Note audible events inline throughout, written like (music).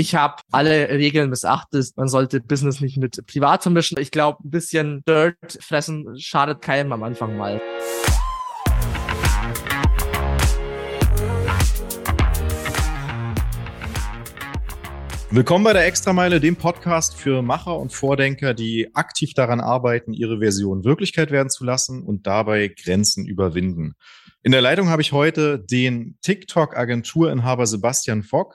Ich habe alle Regeln missachtet. Man sollte Business nicht mit Privat vermischen. Ich glaube, ein bisschen Dirt fressen schadet keinem am Anfang mal. Willkommen bei der Extrameile, dem Podcast für Macher und Vordenker, die aktiv daran arbeiten, ihre Version Wirklichkeit werden zu lassen und dabei Grenzen überwinden. In der Leitung habe ich heute den TikTok-Agenturinhaber Sebastian Fock.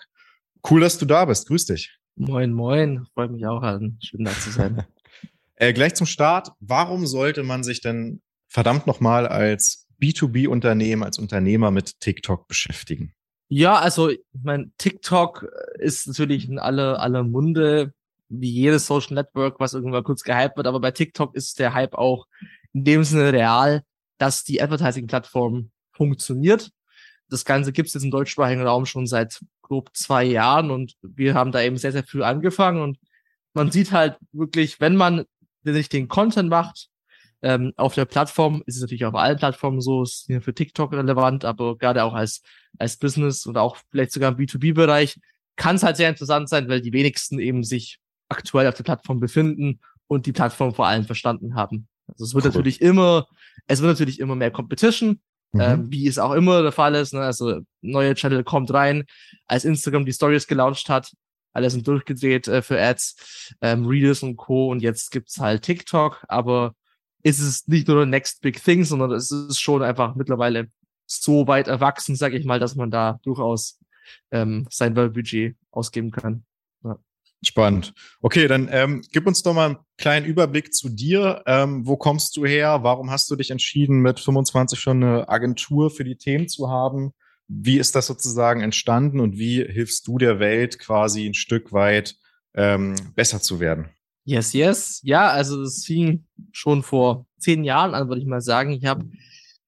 Cool, dass du da bist. Grüß dich. Moin, moin. Freut mich auch an. Schön da zu sein. (laughs) äh, gleich zum Start. Warum sollte man sich denn verdammt nochmal als B2B-Unternehmen, als Unternehmer mit TikTok beschäftigen? Ja, also, ich mein, TikTok ist natürlich in aller, aller Munde, wie jedes Social Network, was irgendwann kurz gehypt wird. Aber bei TikTok ist der Hype auch in dem Sinne real, dass die Advertising-Plattform funktioniert. Das Ganze gibt es jetzt im deutschsprachigen Raum schon seit grob zwei Jahren und wir haben da eben sehr, sehr früh angefangen und man sieht halt wirklich, wenn man den richtigen Content macht, ähm, auf der Plattform, ist es natürlich auf allen Plattformen so, ist hier für TikTok relevant, aber gerade auch als, als Business oder auch vielleicht sogar im B2B-Bereich kann es halt sehr interessant sein, weil die wenigsten eben sich aktuell auf der Plattform befinden und die Plattform vor allem verstanden haben. Also es wird cool. natürlich immer, es wird natürlich immer mehr Competition, Mhm. Ähm, wie es auch immer der Fall ist. Ne? Also neue Channel kommt rein, als Instagram die Stories gelauncht hat, alles sind durchgedreht äh, für Ads, ähm, Reels und Co. Und jetzt gibt's halt TikTok, aber ist es nicht nur der Next Big Thing, sondern es ist schon einfach mittlerweile so weit erwachsen, sag ich mal, dass man da durchaus ähm, sein Werbebudget ausgeben kann. Spannend. Okay, dann ähm, gib uns doch mal einen kleinen Überblick zu dir. Ähm, wo kommst du her? Warum hast du dich entschieden, mit 25 schon eine Agentur für die Themen zu haben? Wie ist das sozusagen entstanden und wie hilfst du der Welt quasi ein Stück weit ähm, besser zu werden? Yes, yes. Ja, also das fing schon vor zehn Jahren an, würde ich mal sagen. Ich habe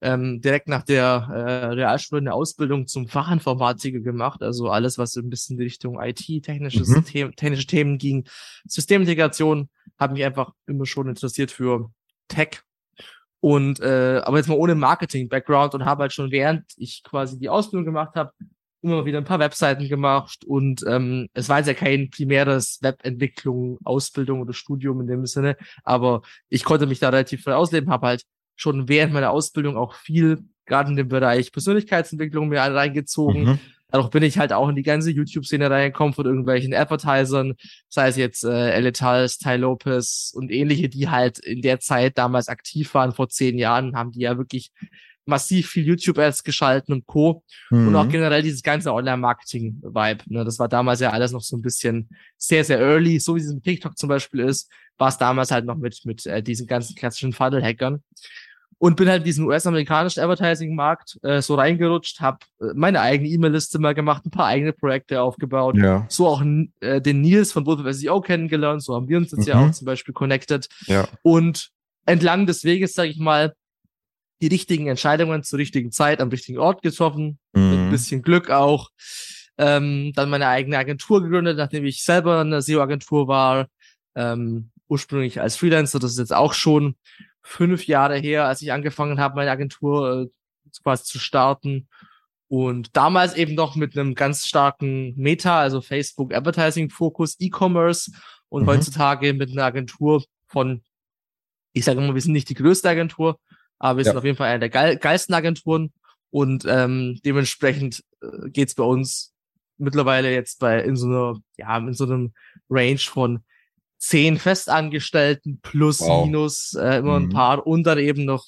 ähm, direkt nach der äh, Realschule eine Ausbildung zum Fachinformatiker gemacht, also alles, was so ein bisschen in Richtung IT, technisches mhm. The technische Themen ging. Systemintegration hat mich einfach immer schon interessiert für Tech. Und äh, aber jetzt mal ohne Marketing-Background und habe halt schon während ich quasi die Ausbildung gemacht habe, immer wieder ein paar Webseiten gemacht und ähm, es war jetzt ja kein primäres Webentwicklung, Ausbildung oder Studium in dem Sinne, aber ich konnte mich da relativ frei ausleben, habe halt schon während meiner Ausbildung auch viel, gerade in dem Bereich Persönlichkeitsentwicklung mir reingezogen. Mhm. Dadurch bin ich halt auch in die ganze YouTube-Szene reingekommen von irgendwelchen Advertisern, sei es jetzt äh, Eletals, Ty Lopez und ähnliche, die halt in der Zeit damals aktiv waren, vor zehn Jahren, haben die ja wirklich massiv viel YouTube-Ads geschalten und Co. Mhm. Und auch generell dieses ganze Online-Marketing-Vibe. Ne? Das war damals ja alles noch so ein bisschen sehr, sehr early, so wie es mit TikTok zum Beispiel ist, war es damals halt noch mit, mit äh, diesen ganzen klassischen Funnel-Hackern und bin halt in diesen US-amerikanischen Advertising-Markt äh, so reingerutscht, habe äh, meine eigene E-Mail-Liste mal gemacht, ein paar eigene Projekte aufgebaut, ja. so auch äh, den Nils von Wolf SEO kennengelernt, so haben wir uns jetzt mhm. ja auch zum Beispiel connected ja. und entlang des Weges, sage ich mal, die richtigen Entscheidungen zur richtigen Zeit am richtigen Ort getroffen, mhm. mit ein bisschen Glück auch. Ähm, dann meine eigene Agentur gegründet, nachdem ich selber eine SEO-Agentur war, ähm, ursprünglich als Freelancer, das ist jetzt auch schon fünf Jahre her, als ich angefangen habe, meine Agentur äh, quasi zu starten. Und damals eben noch mit einem ganz starken Meta, also Facebook Advertising Fokus, E-Commerce und mhm. heutzutage mit einer Agentur von, ich sage immer, wir sind nicht die größte Agentur, aber wir ja. sind auf jeden Fall eine der geil geilsten Agenturen und ähm, dementsprechend äh, geht's bei uns mittlerweile jetzt bei in so einer, ja, in so einem Range von zehn Festangestellten plus wow. minus äh, immer mhm. ein paar und dann eben noch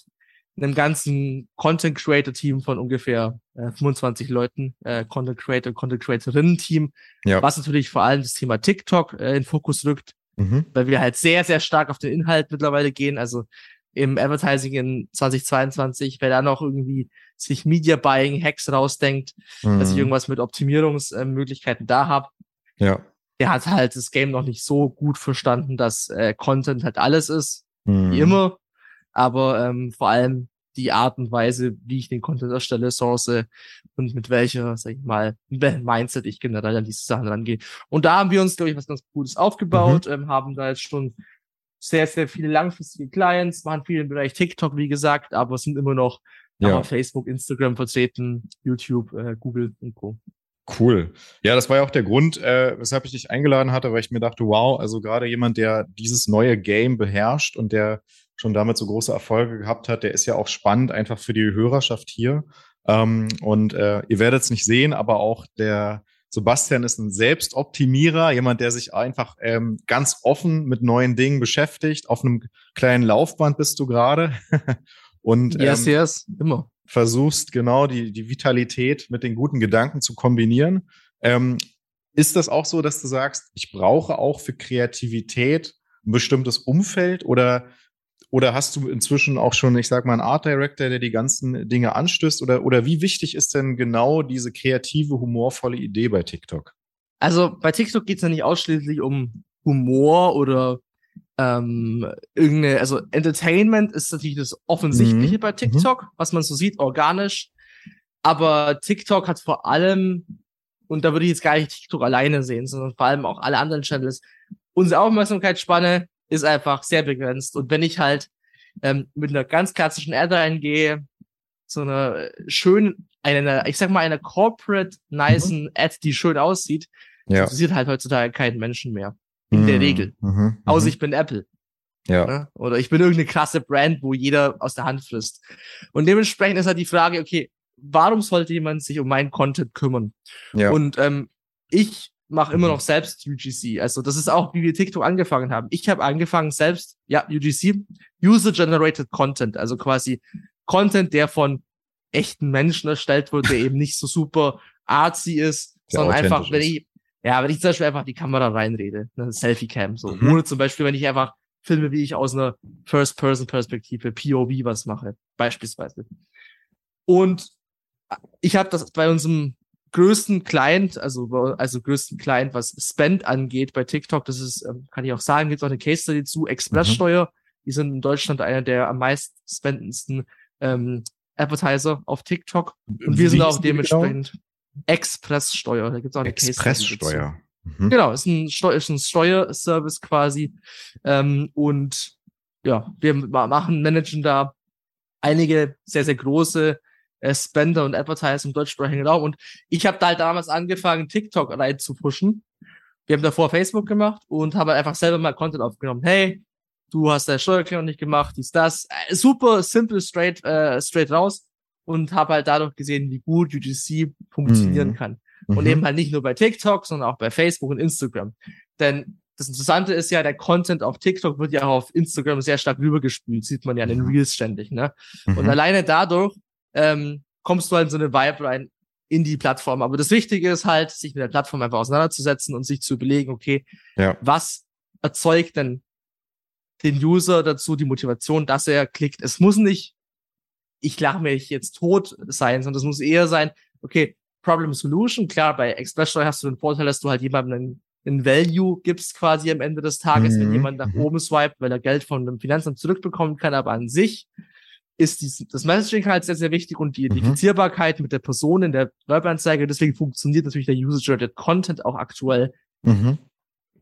einem ganzen Content Creator Team von ungefähr äh, 25 Leuten, äh, Content Creator, Content Creatorinnen Team, ja. was natürlich vor allem das Thema TikTok äh, in Fokus rückt, mhm. weil wir halt sehr, sehr stark auf den Inhalt mittlerweile gehen. Also im Advertising in 2022, wer da noch irgendwie sich Media Buying Hacks rausdenkt, mhm. dass ich mhm. irgendwas mit Optimierungsmöglichkeiten da habe. Ja der hat halt das Game noch nicht so gut verstanden, dass äh, Content halt alles ist, mhm. wie immer. Aber ähm, vor allem die Art und Weise, wie ich den Content erstelle, source und mit welcher, sag ich mal, Mindset ich generell an diese Sachen rangehe. Und da haben wir uns, glaube ich, was ganz Gutes aufgebaut, mhm. ähm, haben da jetzt schon sehr, sehr viele langfristige Clients, machen viel im Bereich TikTok, wie gesagt, aber sind immer noch ja. Facebook, Instagram vertreten, YouTube, äh, Google und Co. Cool. Ja, das war ja auch der Grund, äh, weshalb ich dich eingeladen hatte, weil ich mir dachte, wow, also gerade jemand, der dieses neue Game beherrscht und der schon damit so große Erfolge gehabt hat, der ist ja auch spannend einfach für die Hörerschaft hier. Ähm, und äh, ihr werdet es nicht sehen, aber auch der Sebastian ist ein Selbstoptimierer, jemand, der sich einfach ähm, ganz offen mit neuen Dingen beschäftigt. Auf einem kleinen Laufband bist du gerade. (laughs) und yes, ähm, yes, immer versuchst genau die, die Vitalität mit den guten Gedanken zu kombinieren. Ähm, ist das auch so, dass du sagst, ich brauche auch für Kreativität ein bestimmtes Umfeld oder, oder hast du inzwischen auch schon, ich sag mal, einen Art Director, der die ganzen Dinge anstößt oder, oder wie wichtig ist denn genau diese kreative, humorvolle Idee bei TikTok? Also bei TikTok geht es ja nicht ausschließlich um Humor oder ähm, irgendeine, also Entertainment ist natürlich das Offensichtliche mhm. bei mhm. TikTok, mhm. was man so sieht, organisch. Aber TikTok hat vor allem, und da würde ich jetzt gar nicht TikTok alleine sehen, sondern vor allem auch alle anderen Channels, unsere Aufmerksamkeitsspanne ist einfach sehr begrenzt. Und wenn ich halt ähm, mit einer ganz klassischen Ad reingehe, so einer schönen, einer, ich sag mal, einer corporate, nice mhm. Ad, die schön aussieht, ja. interessiert halt heutzutage keinen Menschen mehr. In mhm. der Regel. Mhm. mhm. Außer ich bin Apple. Ja. Ne? Oder ich bin irgendeine krasse Brand, wo jeder aus der Hand frisst. Und dementsprechend ist halt die Frage, okay, warum sollte jemand sich um meinen Content kümmern? Ja. Und ähm, ich mache immer mhm. noch selbst UGC. Also das ist auch, wie wir TikTok angefangen haben. Ich habe angefangen selbst, ja, UGC, User-Generated Content, also quasi Content, der von echten Menschen erstellt wurde, der (laughs) eben nicht so super artsy ist, der sondern einfach, wenn ich, ja, wenn ich zum Beispiel einfach die Kamera reinrede, eine Selfie-Cam, so. Mhm. Oder zum Beispiel, wenn ich einfach filme, wie ich aus einer First-Person-Perspektive, POV was mache, beispielsweise. Und ich habe das bei unserem größten Client, also, also größten Client, was Spend angeht bei TikTok, das ist, ähm, kann ich auch sagen, gibt auch eine Case Study zu, Expresssteuer, mhm. die sind in Deutschland einer der am meist spendendsten ähm, Advertiser auf TikTok. Und wir sind auch genau? dementsprechend. Expresssteuer. Da gibt's auch eine Expresssteuer. Mhm. Genau, ist ein, Steu ist ein Steuerservice quasi. Ähm, und ja, wir machen, managen da einige sehr, sehr große äh, Spender und Advertiser im deutschsprachigen Raum. Und ich habe da halt damals angefangen, TikTok rein zu pushen. Wir haben davor Facebook gemacht und haben halt einfach selber mal Content aufgenommen. Hey, du hast deine Steuererklärung nicht gemacht, dies, das. Äh, super simple, straight, äh, straight raus und habe halt dadurch gesehen, wie gut UGC funktionieren mhm. kann. Und mhm. eben halt nicht nur bei TikTok, sondern auch bei Facebook und Instagram. Denn das Interessante ist ja, der Content auf TikTok wird ja auch auf Instagram sehr stark rübergespült, sieht man ja in den mhm. Reels ständig. Ne? Mhm. Und alleine dadurch ähm, kommst du halt in so eine Vibe rein in die Plattform. Aber das Wichtige ist halt, sich mit der Plattform einfach auseinanderzusetzen und sich zu überlegen, okay, ja. was erzeugt denn den User dazu die Motivation, dass er klickt. Es muss nicht ich lache mich jetzt tot sein, sondern es muss eher sein, okay, Problem Solution, klar, bei Expresssteuer hast du den Vorteil, dass du halt jemandem einen, einen Value gibst quasi am Ende des Tages, mhm. wenn jemand nach mhm. oben swiped, weil er Geld von einem Finanzamt zurückbekommen kann, aber an sich ist dies, das Messaging halt sehr, sehr wichtig und die mhm. Identifizierbarkeit mit der Person in der Werbeanzeige. Deswegen funktioniert natürlich der User-Generated Content auch aktuell mhm.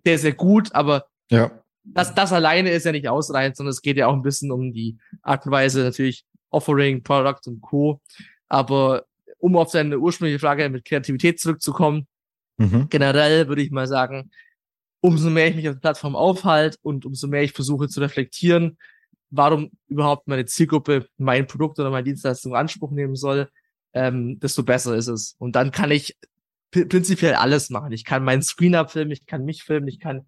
sehr, sehr gut, aber ja. das, das alleine ist ja nicht ausreichend, sondern es geht ja auch ein bisschen um die Art und Weise natürlich, Offering, Product und Co. Aber um auf seine ursprüngliche Frage mit Kreativität zurückzukommen, mhm. generell würde ich mal sagen, umso mehr ich mich auf der Plattform aufhalte und umso mehr ich versuche zu reflektieren, warum überhaupt meine Zielgruppe mein Produkt oder meine Dienstleistung in Anspruch nehmen soll, ähm, desto besser ist es. Und dann kann ich prinzipiell alles machen. Ich kann meinen Screen abfilmen, ich kann mich filmen, ich kann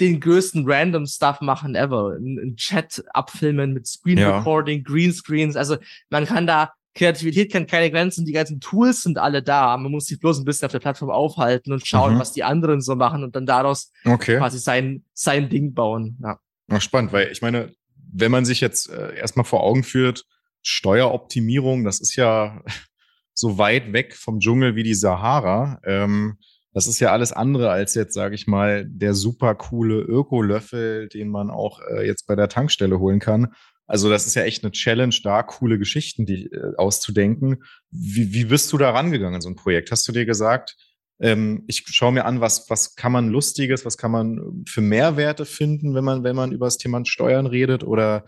den größten random Stuff machen ever. Ein Chat abfilmen mit Screen Recording, ja. Greenscreens. Also man kann da, Kreativität kennt keine Grenzen, die ganzen Tools sind alle da. Man muss sich bloß ein bisschen auf der Plattform aufhalten und schauen, mhm. was die anderen so machen und dann daraus okay. quasi sein, sein Ding bauen. Ja. Ach, spannend, weil ich meine, wenn man sich jetzt äh, erstmal vor Augen führt, Steueroptimierung, das ist ja (laughs) so weit weg vom Dschungel wie die Sahara. Ähm, das ist ja alles andere als jetzt, sage ich mal, der super coole Öko-Löffel, den man auch äh, jetzt bei der Tankstelle holen kann. Also das ist ja echt eine Challenge, da coole Geschichten die, äh, auszudenken. Wie, wie bist du da rangegangen in so ein Projekt? Hast du dir gesagt, ähm, ich schaue mir an, was, was kann man Lustiges, was kann man für Mehrwerte finden, wenn man, wenn man über das Thema Steuern redet? Oder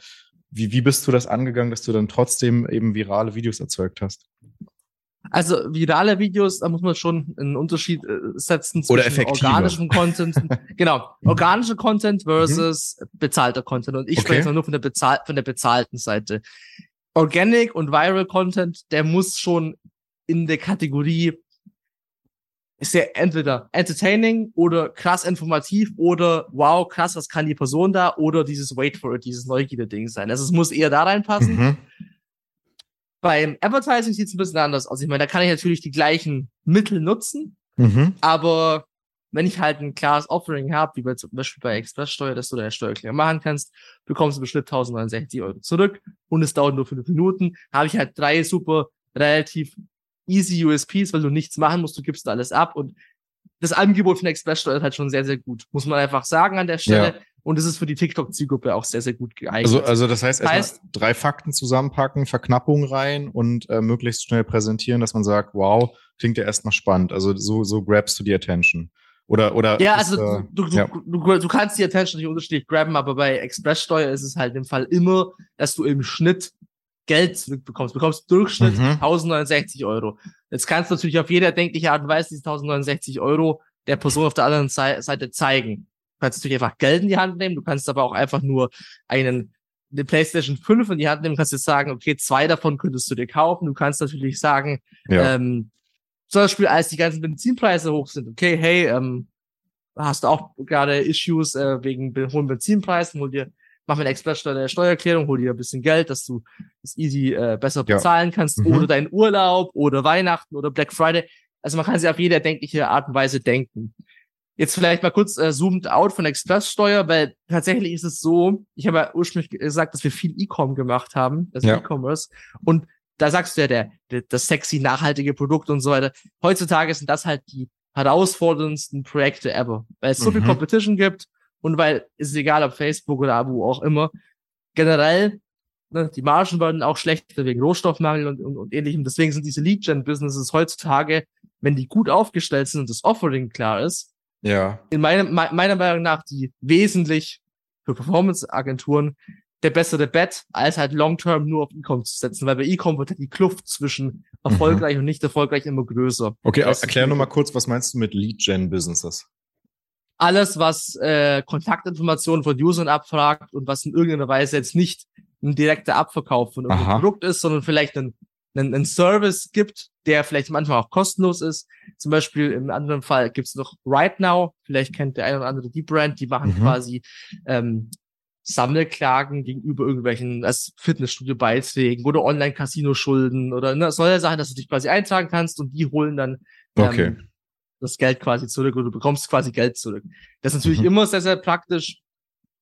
wie, wie bist du das angegangen, dass du dann trotzdem eben virale Videos erzeugt hast? Also virale Videos, da muss man schon einen Unterschied äh, setzen Oder zwischen effektiver. organischem Content. (laughs) genau, organischer Content versus bezahlter Content. Und ich Okay. spreche nur von der, bezahl von der bezahlten Seite. Organic und Viral Content, der muss schon in der Kategorie ist ja entweder entertaining oder krass informativ oder wow, krass, was kann die Person da oder dieses Wait for it, dieses Neugierde-Ding sein. Also es muss eher da reinpassen. Mhm. Beim Advertising sieht es ein bisschen anders aus. Ich meine, da kann ich natürlich die gleichen Mittel nutzen, Mhm. aber wenn ich halt ein klares Offering habe, wie bei, zum Beispiel bei Expresssteuer, dass du deine Steuererklärung machen kannst, bekommst du im Schnitt 1069 Euro zurück und es dauert nur fünf Minuten, habe ich halt drei super relativ easy USPs, weil du nichts machen musst, du gibst alles ab und das Angebot von Expresssteuer ist halt schon sehr, sehr gut. Muss man einfach sagen an der Stelle. Ja. Und es ist für die TikTok-Zielgruppe auch sehr, sehr gut geeignet. Also, also das heißt, erstmal Heißt- drei Fakten zusammenpacken, Verknappung rein und äh, möglichst schnell präsentieren, dass man sagt, wow, klingt ja erstmal spannend. Also so, so grabst du die Attention. Oder, oder Ja, ist, also äh, du, du, ja. du, du, du kannst die Attention nicht unterschiedlich grabben, aber bei Expresssteuer ist es halt im Fall immer, dass du im Schnitt Geld zurückbekommst. Du bekommst Durchschnitt Mhm. 1069 Euro. Jetzt kannst du natürlich auf jede erdenkliche Art und Weise diese 1069 Euro der Person auf der anderen Sei- Seite zeigen. Du kannst natürlich einfach Geld in die Hand nehmen, du kannst aber auch einfach nur einen eine PlayStation 5 in die Hand nehmen, kannst jetzt sagen, okay, zwei davon könntest du dir kaufen. Du kannst natürlich sagen, ja. ähm, zum Beispiel, als die ganzen Benzinpreise hoch sind, okay, hey, ähm, hast du auch gerade Issues äh, wegen hohen Benzinpreisen, hol dir, mach mit Expresssteuer deine Steuererklärung, hol dir ein bisschen Geld, dass du das easy äh, besser Ja. bezahlen kannst, Mhm. oder deinen Urlaub, oder Weihnachten, oder Black Friday. Also man kann sie auf jede erdenkliche Art und Weise denken. Jetzt vielleicht mal kurz äh, zoomed out von Expresssteuer, weil tatsächlich ist es so, ich habe ja ursprünglich gesagt, dass wir viel E-Com gemacht haben, das Ja. E-Commerce. Und da sagst du ja, der, der, das sexy, nachhaltige Produkt und so weiter. Heutzutage sind das halt die herausforderndsten Projekte ever, weil es so viel Mhm. Competition gibt und weil es ist egal, ob Facebook oder wo auch immer, generell, ne, die Margen werden auch schlechter wegen Rohstoffmangel und, und, und ähnlichem. Deswegen sind diese Lead-Gen-Businesses heutzutage, wenn die gut aufgestellt sind und das Offering klar ist, ja. in meinem, me- meiner Meinung nach die wesentlich für Performance-Agenturen der bessere Bet, als halt long-term nur auf E-Com zu setzen, weil bei E-Com wird halt die Kluft zwischen erfolgreich und nicht erfolgreich immer größer. Okay, Das erklär nur mal kurz, was meinst du mit Lead-Gen-Businesses? Alles, was äh, Kontaktinformationen von Usern abfragt und was in irgendeiner Weise jetzt nicht ein direkter Abverkauf von irgendeinem Aha. Produkt ist, sondern vielleicht einen, einen, einen Service gibt, der vielleicht manchmal auch kostenlos ist. Zum Beispiel im anderen Fall gibt's noch Right Now, vielleicht kennt der eine oder andere die Brand, die machen Mhm. quasi ähm, Sammelklagen gegenüber irgendwelchen als Fitnessstudio-Beiträgen oder Online-Casino-Schulden oder ne, solche Sachen, dass du dich quasi eintragen kannst und die holen dann ähm, Okay. das Geld quasi zurück oder du bekommst quasi Geld zurück. Das ist natürlich Mhm. immer sehr, sehr praktisch.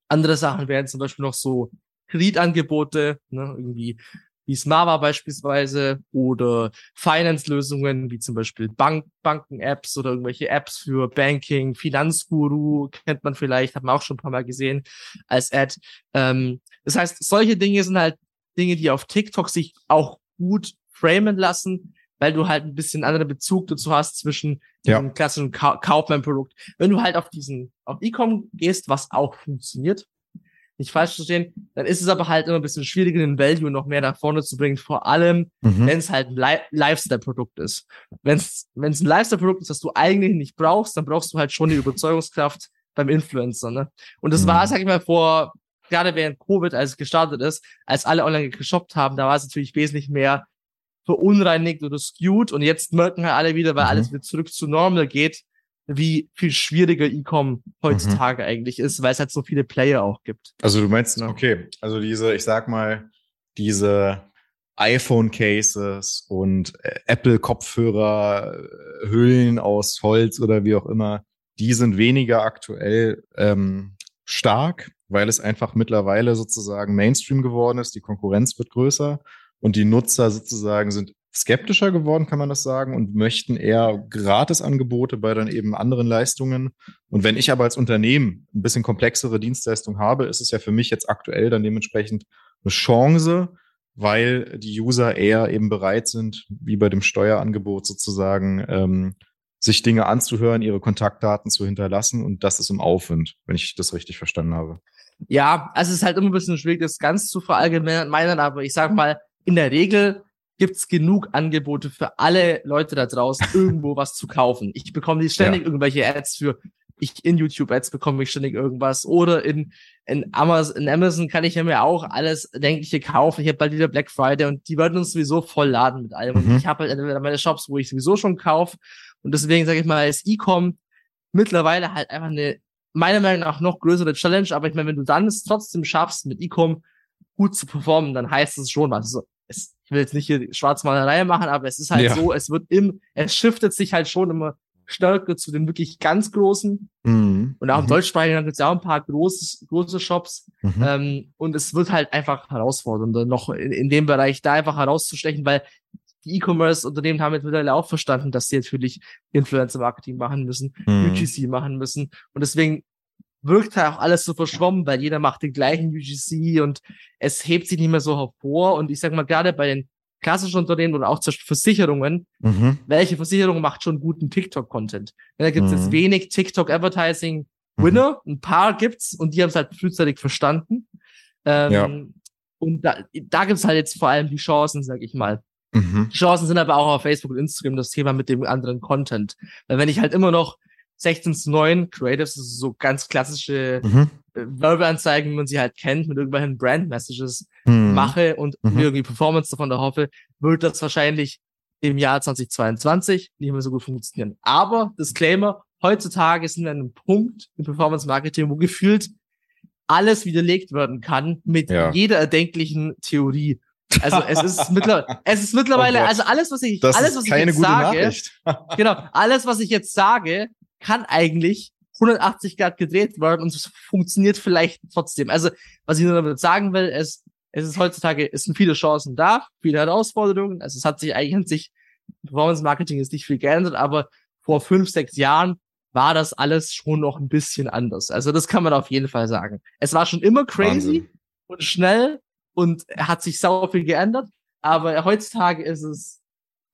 Andere Sachen wären zum Beispiel noch so Kreditangebote, ne, irgendwie wie Smava beispielsweise oder Finance-Lösungen wie zum Beispiel Bank Banken-Apps oder irgendwelche Apps für Banking, Finanzguru kennt man vielleicht, hat man auch schon ein paar Mal gesehen als Ad. Ähm, das heißt, solche Dinge sind halt Dinge, die auf TikTok sich auch gut framen lassen, weil du halt ein bisschen anderen Bezug dazu hast zwischen Ja. dem klassischen Ka Kaufman-Produkt. Wenn du halt auf diesen, auf E-Com gehst, was auch funktioniert, nicht falsch zu verstehen, dann ist es aber halt immer ein bisschen schwieriger, den Value noch mehr nach vorne zu bringen, vor allem, Mhm. wenn es halt ein Li Lifestyle-Produkt ist. Wenn es wenn es ein Lifestyle-Produkt ist, das du eigentlich nicht brauchst, dann brauchst du halt schon die Überzeugungskraft beim Influencer. Ne? Und das Mhm. war, sag ich mal, vor, gerade während Covid, als es gestartet ist, als alle online geshoppt haben, da war es natürlich wesentlich mehr verunreinigt oder skewed und jetzt merken halt alle wieder, weil Mhm. alles wieder zurück zu normal geht, wie viel schwieriger E-Com heutzutage eigentlich ist, weil es halt so viele Player auch gibt. Also du meinst, Ja. okay, also diese, ich sag mal, diese iPhone-Cases und äh, Apple-Kopfhörer, äh, Hüllen aus Holz oder wie auch immer, die sind weniger aktuell ähm, stark, weil es einfach mittlerweile sozusagen Mainstream geworden ist, die Konkurrenz wird größer und die Nutzer sozusagen sind skeptischer geworden, kann man das sagen, und möchten eher Gratisangebote bei dann eben anderen Leistungen. Und wenn ich aber als Unternehmen ein bisschen komplexere Dienstleistung habe, ist es ja für mich jetzt aktuell dann dementsprechend eine Chance, weil die User eher eben bereit sind, wie bei dem Steuerangebot sozusagen, ähm, sich Dinge anzuhören, ihre Kontaktdaten zu hinterlassen und das ist im Aufwind, wenn ich das richtig verstanden habe. Ja, also es ist halt immer ein bisschen schwierig, das ganz zu verallgemeinern, aber ich sag mal, in der Regel gibt's genug Angebote für alle Leute da draußen, (laughs) irgendwo was zu kaufen. Ich bekomme ständig ja. irgendwelche Ads für, ich in YouTube Ads bekomme ich ständig irgendwas oder in, in Amazon, in Amazon kann ich ja mir auch alles Denkliche kaufen. Ich habe bald wieder Black Friday und die werden uns sowieso voll laden mit allem. Mhm. Und ich habe halt entweder meine Shops, wo ich sowieso schon kaufe und deswegen sage ich mal, ist E-Com mittlerweile halt einfach eine meiner Meinung nach noch größere Challenge, aber ich meine, wenn du dann es trotzdem schaffst, mit E-Com gut zu performen, dann heißt es schon was. Also, es, ich will jetzt nicht hier Schwarzmalerei machen, aber es ist halt ja. so, es wird im, es shiftet sich halt schon immer stärker zu den wirklich ganz großen. Mhm. Und auch im mhm. deutschsprachigen gibt es ja auch ein paar große, große Shops. Mhm. Ähm, und es wird halt einfach herausfordernder, noch in, in dem Bereich da einfach herauszustechen, weil die E-Commerce-Unternehmen haben jetzt mittlerweile auch verstanden, dass sie natürlich Influencer-Marketing machen müssen, mhm. UGC machen müssen. Und deswegen wirkt halt auch alles so verschwommen, weil jeder macht den gleichen UGC und es hebt sich nicht mehr so hervor. Und ich sag mal, gerade bei den klassischen Unternehmen oder auch zur Versicherungen, mhm. welche Versicherung macht schon guten TikTok-Content? Da gibt es mhm. jetzt wenig TikTok-Advertising-Winner, mhm. ein paar gibt's und die haben es halt frühzeitig verstanden. Ähm, ja. Und da, da gibt es halt jetzt vor allem die Chancen, sag ich mal. Mhm. Die Chancen sind aber auch auf Facebook und Instagram das Thema mit dem anderen Content. Weil wenn ich halt immer noch 16 zu 9 Creatives, so ganz klassische mhm. Äh, Werbeanzeigen, wie man sie halt kennt, mit irgendwelchen Brand-Messages mhm. mache und mhm. irgendwie Performance davon erhoffe, wird das wahrscheinlich im Jahr 2022 nicht mehr so gut funktionieren. Aber, Disclaimer, heutzutage sind wir an einem Punkt im Performance-Marketing, wo gefühlt alles widerlegt werden kann mit ja. jeder erdenklichen Theorie. Also es ist (laughs) mittlerweile, es ist mittlerweile, oh also alles, was ich, das alles, was ich jetzt sage, (laughs) genau, alles, was ich jetzt sage, kann eigentlich 180 Grad gedreht werden und es funktioniert vielleicht trotzdem. Also, was ich nur damit sagen will, ist, es ist heutzutage, es sind viele Chancen da, viele Herausforderungen. Also, es hat sich eigentlich an sich, Performance Marketing ist nicht viel geändert, aber vor fünf, sechs Jahren war das alles schon noch ein bisschen anders. Also, das kann man auf jeden Fall sagen. Es war schon immer crazy Wahnsinn. und schnell und hat sich sau viel geändert. Aber heutzutage ist es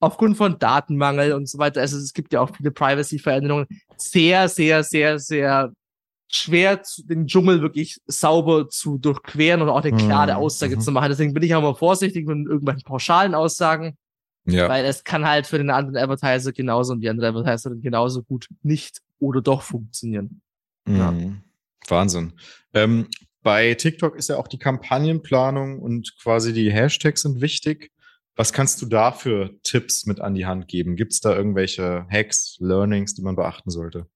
aufgrund von Datenmangel und so weiter, also es gibt ja auch viele Privacy-Veränderungen, sehr, sehr, sehr, sehr schwer, den Dschungel wirklich sauber zu durchqueren und auch eine klare mhm. Aussage mhm. zu machen. Deswegen bin ich auch mal vorsichtig mit irgendwelchen pauschalen Aussagen. Ja. Weil es kann halt für den anderen Advertiser genauso und die andere Advertiserin genauso gut nicht oder doch funktionieren. Mhm. Ja. Wahnsinn. Ähm, bei TikTok ist ja auch die Kampagnenplanung und quasi die Hashtags sind wichtig. Was kannst du da für Tipps mit an die Hand geben? Gibt es da irgendwelche Hacks, Learnings, die man beachten sollte?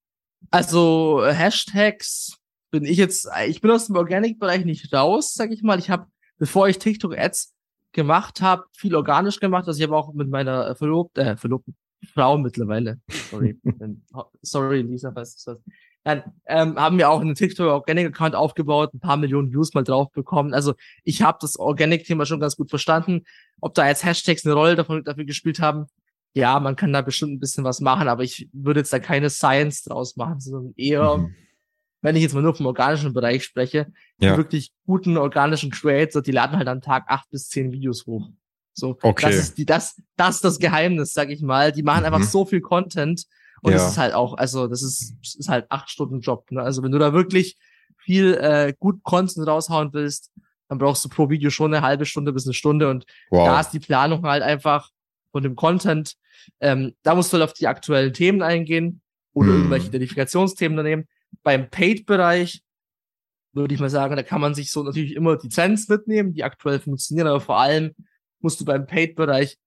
Also Hashtags bin ich jetzt, ich bin aus dem Organic-Bereich nicht raus, sag ich mal. Ich habe, bevor ich TikTok-Ads gemacht habe, viel organisch gemacht. Also ich habe auch mit meiner Verlobten, äh, Verlobten Frau mittlerweile, sorry, (laughs) sorry Lisa, was ist das? Dann ähm, haben wir auch einen TikTok Organic Account aufgebaut, ein paar Millionen Views mal drauf bekommen. Also ich habe das Organic Thema schon ganz gut verstanden. Ob da jetzt Hashtags eine Rolle davon, dafür gespielt haben, ja, man kann da bestimmt ein bisschen was machen, aber ich würde jetzt da keine Science draus machen, sondern eher, mhm. wenn ich jetzt mal nur vom organischen Bereich spreche, ja. die wirklich guten organischen Creator, die laden halt am Tag acht bis zehn Videos hoch. So, okay. das ist die, das, das ist das Geheimnis, sag ich mal. Die machen mhm. einfach so viel Content und es ist halt auch, also das ist, ist halt acht Stunden Job. Ne? Also wenn du da wirklich viel äh, gut Content raushauen willst, dann brauchst du pro Video schon eine halbe Stunde bis eine Stunde. Und wow. da ist die Planung halt einfach von dem Content. Ähm, da musst du halt auf die aktuellen Themen eingehen oder hm. irgendwelche Identifikationsthemen nehmen. Beim Paid-Bereich würde ich mal sagen, da kann man sich so natürlich immer die Trends mitnehmen, die aktuell funktionieren, aber vor allem musst du beim Paid-Bereich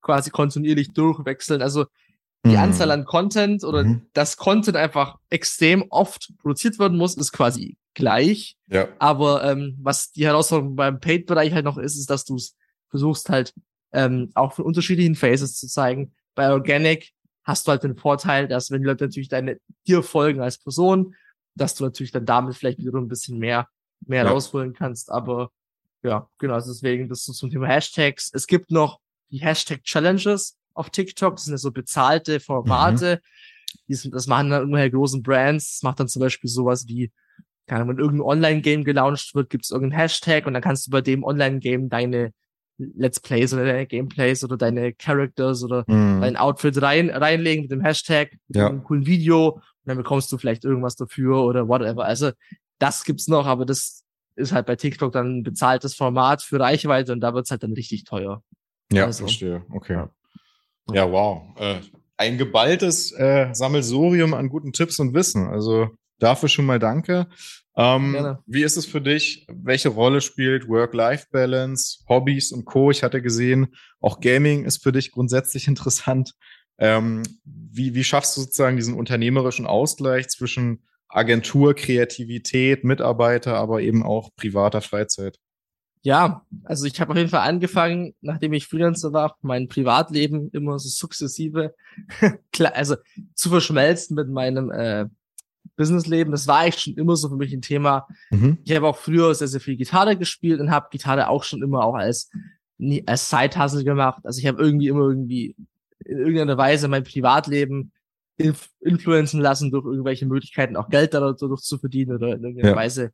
quasi kontinuierlich durchwechseln. Also die mhm. Anzahl an Content oder mhm. das Content einfach extrem oft produziert werden muss, ist quasi gleich. Ja. Aber ähm, was die Herausforderung beim Paid-Bereich halt noch ist, ist, dass du es versuchst halt ähm, auch von unterschiedlichen Phases zu zeigen. Bei Organic hast du halt den Vorteil, dass wenn die Leute natürlich deine dir folgen als Person, dass du natürlich dann damit vielleicht wiederum ein bisschen mehr mehr ja. rausholen kannst. Aber ja, genau, also deswegen das ist zum Thema Hashtags. Es gibt noch die Hashtag Challenges auf TikTok. Das sind ja so bezahlte Formate. Mhm. Sind, das machen dann irgendwelche großen Brands. Das macht dann zum Beispiel sowas wie, keine Ahnung, wenn irgendein Online-Game gelauncht wird, gibt es irgendeinen Hashtag und dann kannst du bei dem Online-Game deine Let's Plays oder deine Gameplays oder deine Characters oder mhm. dein Outfit rein, reinlegen mit dem Hashtag, mit ja. einem coolen Video und dann bekommst du vielleicht irgendwas dafür oder whatever. Also das gibt's noch, aber das ist halt bei TikTok dann ein bezahltes Format für Reichweite und da wird's halt dann richtig teuer. Ja, also, verstehe. Okay. Ja, wow. Äh, ein geballtes äh, Sammelsurium an guten Tipps und Wissen. Also dafür schon mal danke. Ähm, wie ist es für dich? Welche Rolle spielt Work-Life-Balance, Hobbys und Co? Ich hatte gesehen, auch Gaming ist für dich grundsätzlich (laughs) interessant. Ähm, wie, wie schaffst du sozusagen diesen unternehmerischen Ausgleich zwischen Agentur, Kreativität, Mitarbeiter, aber eben auch privater Freizeit? Ja, also ich habe auf jeden Fall angefangen, nachdem ich Freelancer war, mein Privatleben immer so sukzessive, (laughs) also zu verschmelzen mit meinem äh, Businessleben. Das war eigentlich schon immer so für mich ein Thema. Mhm. Ich habe auch früher sehr, sehr viel Gitarre gespielt und habe Gitarre auch schon immer auch als, als Side-Hustle gemacht. Also ich habe irgendwie immer irgendwie in irgendeiner Weise mein Privatleben inf influenzen lassen durch irgendwelche Möglichkeiten, auch Geld dadurch zu verdienen oder in irgendeiner ja. Weise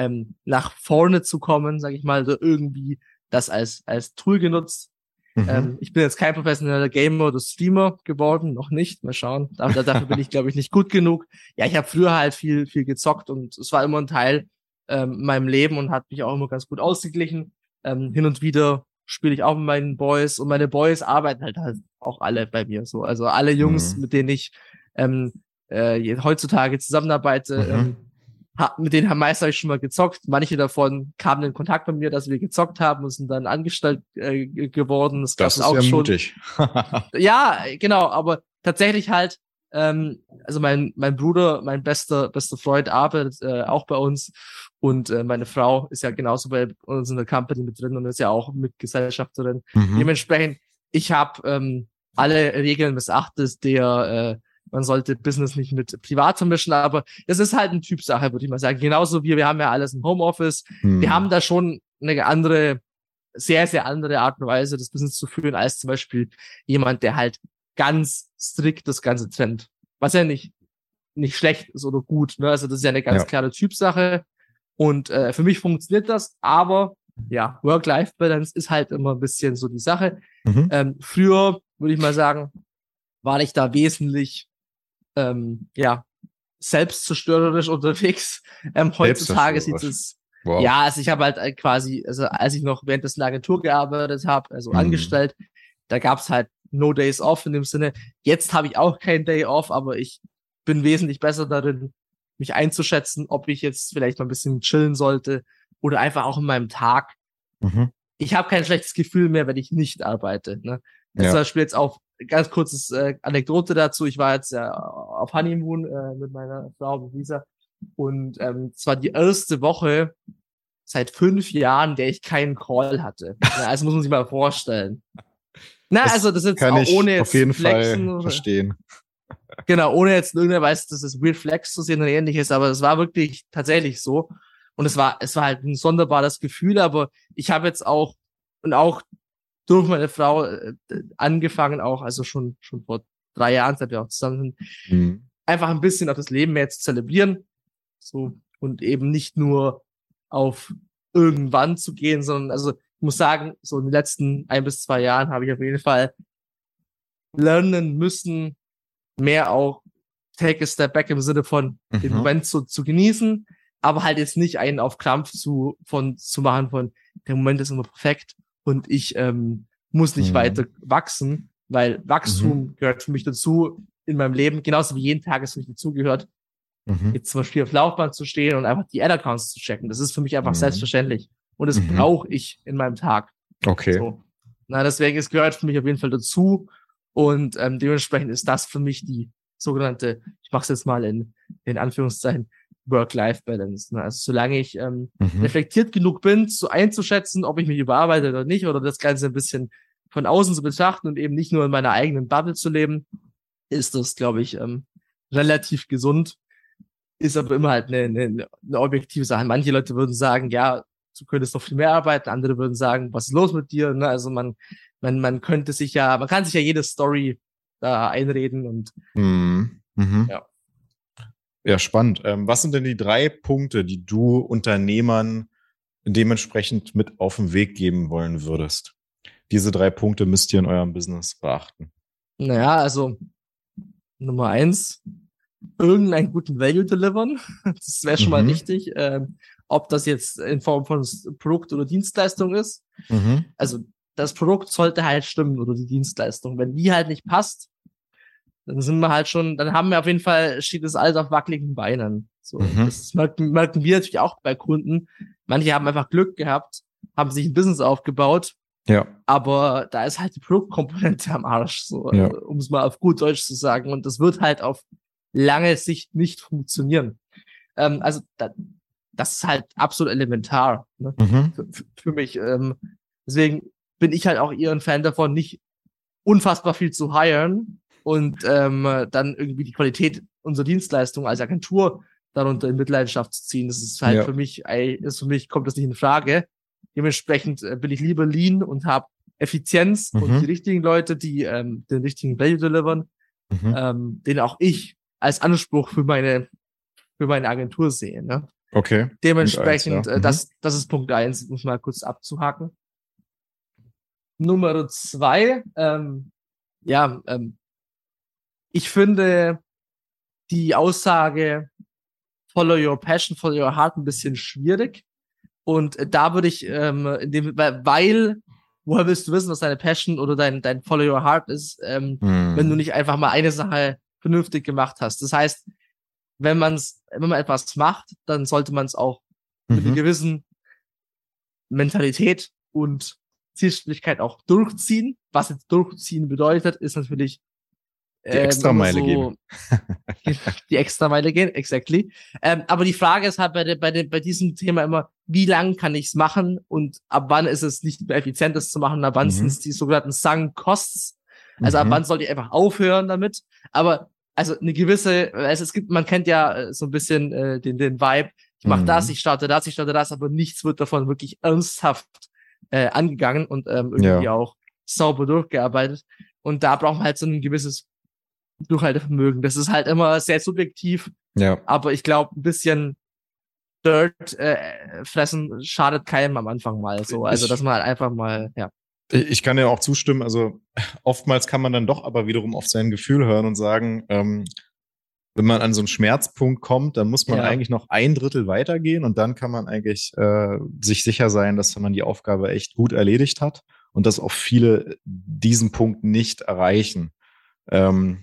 ähm, nach vorne zu kommen, sage ich mal, oder irgendwie das als, als Tool genutzt. Mhm. Ähm, ich bin jetzt kein professioneller Gamer oder Streamer geworden, noch nicht. Mal schauen. Dafür, dafür bin ich, (laughs) glaube ich, nicht gut genug. Ja, ich habe früher halt viel, viel gezockt und es war immer ein Teil ähm, meinem Leben und hat mich auch immer ganz gut ausgeglichen. Ähm, hin und wieder spiele ich auch mit meinen Boys und meine Boys arbeiten halt, halt auch alle bei mir so. Also alle Jungs, mhm. mit denen ich ähm, äh, heutzutage zusammenarbeite, mhm. ähm, mit denen haben meist ich schon mal gezockt. Manche davon kamen in Kontakt mit mir, dass wir gezockt haben und sind dann angestellt äh, geworden. Das, das ist auch ja schon. mutig. (laughs) ja, genau, aber tatsächlich halt, ähm, also mein, mein Bruder, mein bester, bester Freund arbeitet äh, auch bei uns und äh, meine Frau ist ja genauso bei uns in der Company mit drin und ist ja auch Mitgesellschafterin. Mhm. Dementsprechend, ich habe ähm, alle Regeln missachtet, der äh, man sollte Business nicht mit privat vermischen, aber es ist halt eine Typsache, würde ich mal sagen. Genauso wie wir haben ja alles im Homeoffice. Hm. Wir haben da schon eine andere, sehr, sehr andere Art und Weise, das Business zu führen, als zum Beispiel jemand, der halt ganz strikt das Ganze trennt. Was ja nicht, nicht schlecht ist oder gut. Ne? Also das ist ja eine ganz ja. klare Typsache. Und äh, für mich funktioniert das, aber ja, Work-Life-Balance ist halt immer ein bisschen so die Sache. Mhm. Ähm, früher würde ich mal sagen, war ich da wesentlich ähm, ja, selbstzerstörerisch unterwegs. (laughs) Ähm, heutzutage sieht es wow. ja, also ich habe halt äh, quasi, also als ich noch während der Agentur gearbeitet habe, also mhm. angestellt, da gab's halt no days off in dem Sinne. Jetzt habe ich auch keinen Day off, aber ich bin wesentlich besser darin, mich einzuschätzen, ob ich jetzt vielleicht mal ein bisschen chillen sollte oder einfach auch in meinem Tag. Mhm. Ich habe kein schlechtes Gefühl mehr, wenn ich nicht arbeite. Ne? Ja. Zum Beispiel jetzt auch ganz kurzes äh, Anekdote dazu. Ich war jetzt ja auf Honeymoon äh, mit meiner Frau, mit Lisa. Und ähm, es war die erste Woche seit fünf Jahren, der ich keinen Call hatte. Ja, also muss man sich mal vorstellen. Na, das also das ist kann auch ohne jetzt auf jeden Flexen Fall verstehen. Genau, ohne jetzt in irgendeiner Weise, dass es Weird Flex zu sehen oder ähnliches, aber es war wirklich tatsächlich so. Und es war, es war halt ein sonderbares Gefühl, aber ich habe jetzt auch, und auch durch meine Frau äh, angefangen, auch, also schon, schon vor drei Jahren, seit wir auch zusammen sind, mhm. einfach ein bisschen auf das Leben mehr zu zelebrieren. So, und eben nicht nur auf irgendwann zu gehen, sondern, also, ich muss sagen, so in den letzten ein bis zwei Jahren habe ich auf jeden Fall lernen müssen, mehr auch take a step back im Sinne von mhm. den Moment zu, zu genießen, aber halt jetzt nicht einen auf Krampf zu, von, zu machen von, der Moment ist immer perfekt und ich ähm, muss nicht mhm. weiter wachsen, weil Wachstum mhm. gehört für mich dazu in meinem Leben, genauso wie jeden Tag es für mich dazugehört, mhm. jetzt zum Beispiel auf Laufbahn zu stehen und einfach die Ad-Accounts zu checken. Das ist für mich einfach mhm. selbstverständlich. Und das mhm. brauche ich in meinem Tag. Okay. So. Na, deswegen, es gehört für mich auf jeden Fall dazu. Und ähm, dementsprechend ist das für mich die sogenannte, ich mache es jetzt mal in, in Anführungszeichen, Work-Life-Balance. Ne? Also solange ich ähm, mhm. reflektiert genug bin, so einzuschätzen, ob ich mich überarbeite oder nicht, oder das Ganze ein bisschen von außen zu betrachten und eben nicht nur in meiner eigenen Bubble zu leben, ist das, glaube ich, ähm, relativ gesund. Ist aber immer halt eine, eine, eine objektive Sache. Manche Leute würden sagen, ja, du könntest noch viel mehr arbeiten. Andere würden sagen, was ist los mit dir? Ne? Also man, man, man könnte sich ja, man kann sich ja jede Story da einreden und mhm. Mhm. ja. Ja, spannend. Ähm, was sind denn die drei Punkte, die du Unternehmern dementsprechend mit auf den Weg geben wollen würdest? Diese drei Punkte müsst ihr in eurem Business beachten. Naja, also Nummer eins, irgendeinen guten Value delivern. Das wäre schon mhm. mal wichtig. Ähm, ob das jetzt in Form von Produkt oder Dienstleistung ist. Mhm. Also das Produkt sollte halt stimmen oder die Dienstleistung. Wenn die halt nicht passt, dann sind wir halt schon, dann haben wir auf jeden Fall, steht das alles auf wackeligen Beinen. So, mhm. Das merken, merken wir natürlich auch bei Kunden. Manche haben einfach Glück gehabt, haben sich ein Business aufgebaut. Ja. Aber da ist halt die Produktkomponente am Arsch, so, ja. um es mal auf gut Deutsch zu sagen. Und das wird halt auf lange Sicht nicht funktionieren. Ähm, also da, das ist halt absolut elementar ne? mhm. für, für, mich. Ähm, deswegen bin ich halt auch eher ein Fan davon, nicht unfassbar viel zu hiren und ähm, dann irgendwie die Qualität unserer Dienstleistung als Agentur darunter in Mitleidenschaft zu ziehen. Das ist halt ja. für mich, ey, ist für mich kommt das nicht in Frage. Dementsprechend äh, will ich lieber lean und habe Effizienz mhm. und die richtigen Leute, die ähm, den richtigen Value delivern, mhm. ähm, den auch ich als Anspruch für meine für meine Agentur sehe. Ne? Okay. Dementsprechend, eins, ja. äh, das, mhm. das ist Punkt eins, muss mal kurz abzuhaken. Nummer zwei, ähm, ja, ähm, ich finde die Aussage Follow your passion, follow your heart ein bisschen schwierig. Und da würde ich, ähm, in dem, weil, woher willst du wissen, was deine Passion oder dein, dein Follow your heart ist, ähm, hm. wenn du nicht einfach mal eine Sache vernünftig gemacht hast. Das heißt, wenn man's, wenn man etwas macht, dann sollte man es auch mhm. mit einer gewissen Mentalität und Zielstrebigkeit auch durchziehen. Was jetzt durchziehen bedeutet, ist natürlich die ähm, Extrameile so, geben. (laughs) die Extrameile gehen, exactly. Ähm, aber die Frage ist halt bei, de, bei, de, bei diesem Thema immer, wie lang kann ich es machen und ab wann ist es nicht mehr effizient, das zu machen, ab wann mhm. sind es die sogenannten Sunk Costs. Also mhm. ab wann sollte ich einfach aufhören damit. Aber also eine gewisse, also es gibt, man kennt ja äh, so ein bisschen äh, den, den Vibe, ich mache mhm. das, ich starte das, ich starte das, aber nichts wird davon wirklich ernsthaft äh, angegangen und ähm, irgendwie ja. auch sauber durchgearbeitet. Und da braucht man halt so ein gewisses Durchhaltevermögen. Das ist halt immer sehr subjektiv. Ja. Aber ich glaube, ein bisschen Dirt äh, fressen schadet keinem am Anfang mal so. Also, dass man halt einfach mal, ja. Ich kann ja auch zustimmen. Also oftmals kann man dann doch aber wiederum auf sein Gefühl hören und sagen, ähm, wenn man an so einen Schmerzpunkt kommt, dann muss man ja. eigentlich noch ein Drittel weitergehen und dann kann man eigentlich äh, sich sicher sein, dass man die Aufgabe echt gut erledigt hat und dass auch viele diesen Punkt nicht erreichen. Ähm,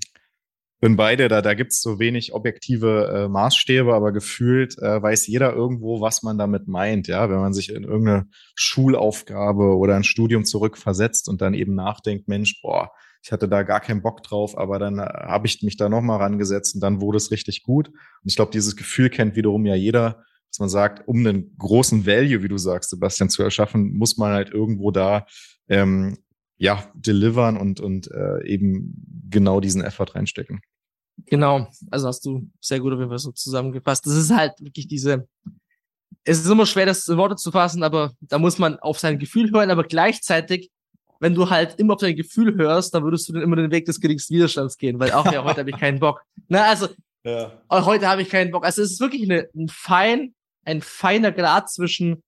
bin beide da, da gibt's so wenig objektive äh, Maßstäbe, aber gefühlt äh, weiß jeder irgendwo, was man damit meint, ja, wenn man sich in irgendeine Schulaufgabe oder ein Studium zurückversetzt und dann eben nachdenkt, Mensch, boah, ich hatte da gar keinen Bock drauf, aber dann äh, habe ich mich da nochmal rangesetzt und dann wurde es richtig gut. Und ich glaube, dieses Gefühl kennt wiederum ja jeder, dass man sagt, um einen großen Value, wie du sagst, Sebastian, zu erschaffen, muss man halt irgendwo da ähm, ja, delivern und, und äh, eben genau diesen Effort reinstecken. Genau, also hast du sehr gut auf jeden Fall so zusammengefasst. Das ist halt wirklich diese, es ist immer schwer, das in Worte zu fassen, aber da muss man auf sein Gefühl hören, aber gleichzeitig, wenn du halt immer auf dein Gefühl hörst, dann würdest du dann immer den Weg des geringsten Widerstands gehen, weil auch ja, heute habe ich keinen Bock. Na, also, ja. heute habe ich keinen Bock. Also es ist wirklich eine, ein fein, ein feiner Grad zwischen,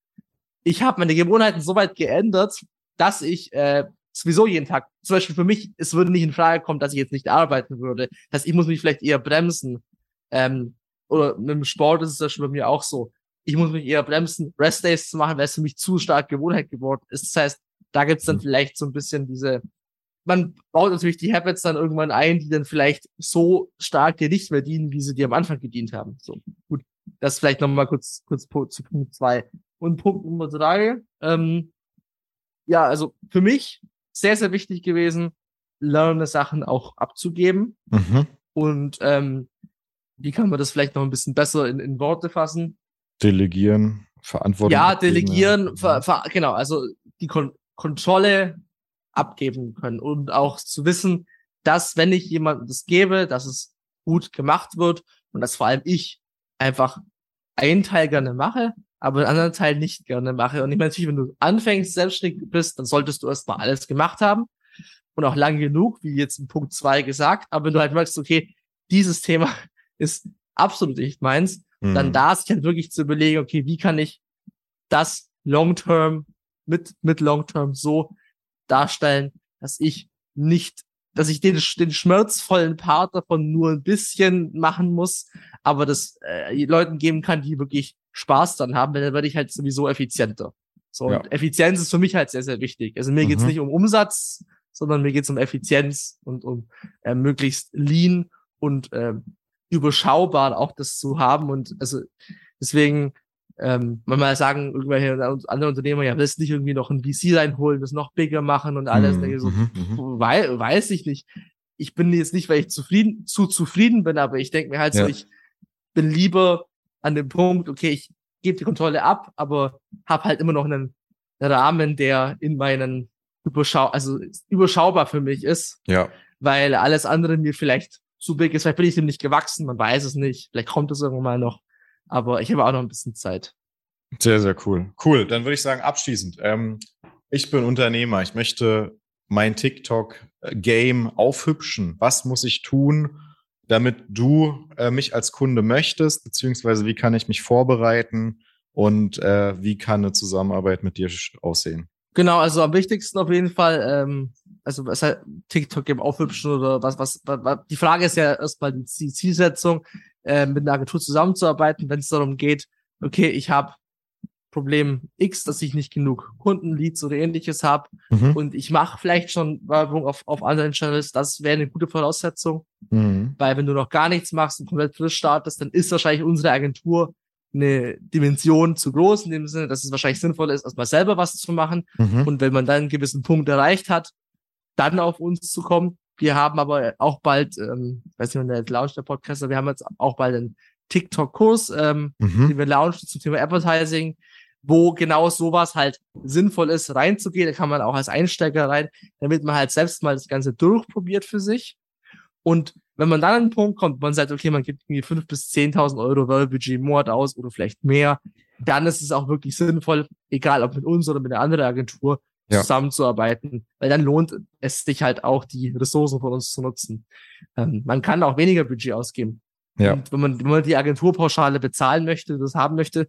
ich habe meine Gewohnheiten so weit geändert, dass ich äh, sowieso jeden Tag. Zum Beispiel für mich, es würde nicht in Frage kommen, dass ich jetzt nicht arbeiten würde. Das heißt, ich muss mich vielleicht eher bremsen. Ähm, oder mit dem Sport ist es ja schon bei mir auch so. Ich muss mich eher bremsen, Restdays zu machen, weil es für mich zu stark Gewohnheit geworden ist. Das heißt, da gibt's dann mhm. vielleicht so ein bisschen diese, man baut natürlich die Habits dann irgendwann ein, die dann vielleicht so stark dir nicht mehr dienen, wie sie dir am Anfang gedient haben. So, gut. Das vielleicht nochmal kurz, kurz zu Punkt zwei. Und Punkt Nummer drei, ähm, ja, also für mich sehr, sehr wichtig gewesen, lerne Sachen auch abzugeben. Mhm. Und ähm, wie kann man das vielleicht noch ein bisschen besser in, in Worte fassen? Delegieren, Verantwortung. Ja, delegieren, ver, ver, genau, also die Kon Kontrolle abgeben können und auch zu wissen, dass wenn ich jemandem das gebe, dass es gut gemacht wird und dass vor allem ich einfach einen Teil gerne mache aber den anderen Teil nicht gerne mache. Und ich meine, natürlich, wenn du anfängst, selbstständig bist, dann solltest du erstmal alles gemacht haben und auch lang genug, wie jetzt in Punkt zwei gesagt. Aber wenn du halt merkst, okay, dieses Thema (laughs) ist absolut nicht meins, mhm. dann da sich halt wirklich zu überlegen, okay, wie kann ich das long-term mit, mit long-term so darstellen, dass ich nicht, dass ich den, den schmerzvollen Part davon nur ein bisschen machen muss, aber das äh, Leuten geben kann, die wirklich Spaß dann haben, dann werde ich halt sowieso effizienter. So, ja. und Effizienz ist für mich halt sehr, sehr wichtig. Also mir mhm. geht's nicht um Umsatz, sondern mir geht's um Effizienz und um äh, möglichst lean und äh, überschaubar auch das zu haben. Und also deswegen, ähm, manchmal sagen irgendwelche andere Unternehmer, ja, willst nicht irgendwie noch ein VC reinholen, das noch bigger machen und alles. Mhm, denke so, mhm, mhm. Wei weiß ich nicht. Ich bin jetzt nicht, weil ich zufrieden, zu zufrieden bin, aber ich denke mir halt ja. so, ich bin lieber an dem Punkt, okay, ich gebe die Kontrolle ab, aber habe halt immer noch einen Rahmen, der in meinen überschau also überschaubar für mich ist. Ja. Weil alles andere mir vielleicht zu big ist. Vielleicht bin ich dem nicht gewachsen, man weiß es nicht. Vielleicht kommt es irgendwann mal noch. Aber ich habe auch noch ein bisschen Zeit. Sehr, sehr cool. Cool. Dann würde ich sagen, abschließend. Ähm, ich bin Unternehmer. Ich möchte mein TikTok-Game aufhübschen. Was muss ich tun, damit du äh, mich als Kunde möchtest? Beziehungsweise wie kann ich mich vorbereiten? Und äh, wie kann eine Zusammenarbeit mit dir aussehen? Genau, also am wichtigsten auf jeden Fall, ähm, also was halt TikTok eben aufhübschen oder was, was, was, die Frage ist ja erstmal die Zielsetzung, äh, mit einer Agentur zusammenzuarbeiten, wenn es darum geht, okay, ich habe Problem X, dass ich nicht genug Kundenleads oder ähnliches habe mhm. und ich mache vielleicht schon Werbung auf, auf anderen Channels, das wäre eine gute Voraussetzung, mhm. weil wenn du noch gar nichts machst und komplett frisch startest, dann ist wahrscheinlich unsere Agentur eine Dimension zu groß, in dem Sinne, dass es wahrscheinlich sinnvoll ist, erstmal selber was zu machen. Mhm. Und wenn man dann einen gewissen Punkt erreicht hat, dann auf uns zu kommen. Wir haben aber auch bald, ähm, weiß nicht, der launcht der Podcaster, wir haben jetzt auch bald einen TikTok-Kurs, ähm, mhm. den wir launchen zum Thema Advertising, wo genau sowas halt sinnvoll ist, reinzugehen. Da kann man auch als Einsteiger rein, damit man halt selbst mal das Ganze durchprobiert für sich. Und wenn man dann an den Punkt kommt, man sagt, okay, man gibt irgendwie fünf bis zehntausend Euro Werbebudget im Monat aus oder vielleicht mehr, dann ist es auch wirklich sinnvoll, egal ob mit uns oder mit einer anderen Agentur, ja. zusammenzuarbeiten, weil dann lohnt es sich halt auch, die Ressourcen von uns zu nutzen. Ähm, man kann auch weniger Budget ausgeben. Ja. Und wenn man, wenn man die Agenturpauschale bezahlen möchte, das haben möchte,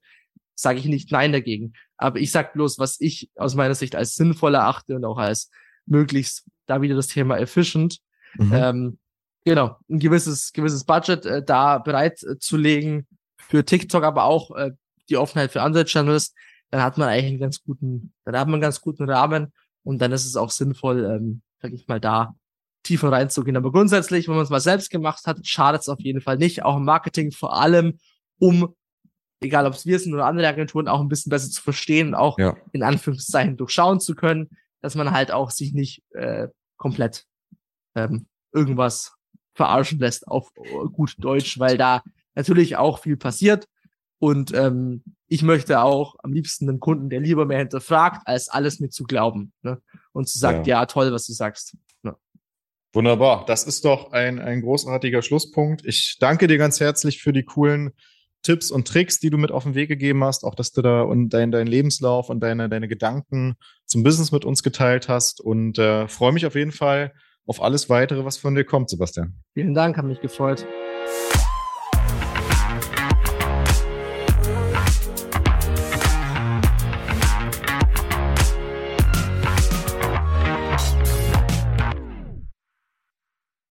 sage ich nicht nein dagegen. Aber ich sag bloß, was ich aus meiner Sicht als sinnvoll erachte und auch als möglichst da wieder das Thema efficient. Mhm. Ähm, genau, ein gewisses, gewisses Budget äh, da bereitzulegen äh, für TikTok, aber auch äh, die Offenheit für andere Channels, dann hat man eigentlich einen ganz guten, dann hat man einen ganz guten Rahmen und dann ist es auch sinnvoll, ähm, sag ich mal, da tiefer reinzugehen. Aber grundsätzlich, wenn man es mal selbst gemacht hat, schadet es auf jeden Fall nicht. Auch im Marketing vor allem, um, egal ob es wir sind oder andere Agenturen, auch ein bisschen besser zu verstehen und auch ja. in Anführungszeichen durchschauen zu können, dass man halt auch sich nicht äh, komplett ähm, irgendwas verarschen lässt auf gut Deutsch, weil da natürlich auch viel passiert. Und ähm, ich möchte auch am liebsten einen Kunden, der lieber mehr hinterfragt, als alles mir zu glauben. Ne? Und zu sagen, ja. ja, toll, was du sagst. Ne? Wunderbar. Das ist doch ein, ein großartiger Schlusspunkt. Ich danke dir ganz herzlich für die coolen Tipps und Tricks, die du mit auf den Weg gegeben hast, auch dass du da und dein, dein Lebenslauf und deine, deine Gedanken zum Business mit uns geteilt hast. Und äh, freue mich auf jeden Fall, auf alles weitere, was von dir kommt, Sebastian. Vielen Dank, hat mich gefreut.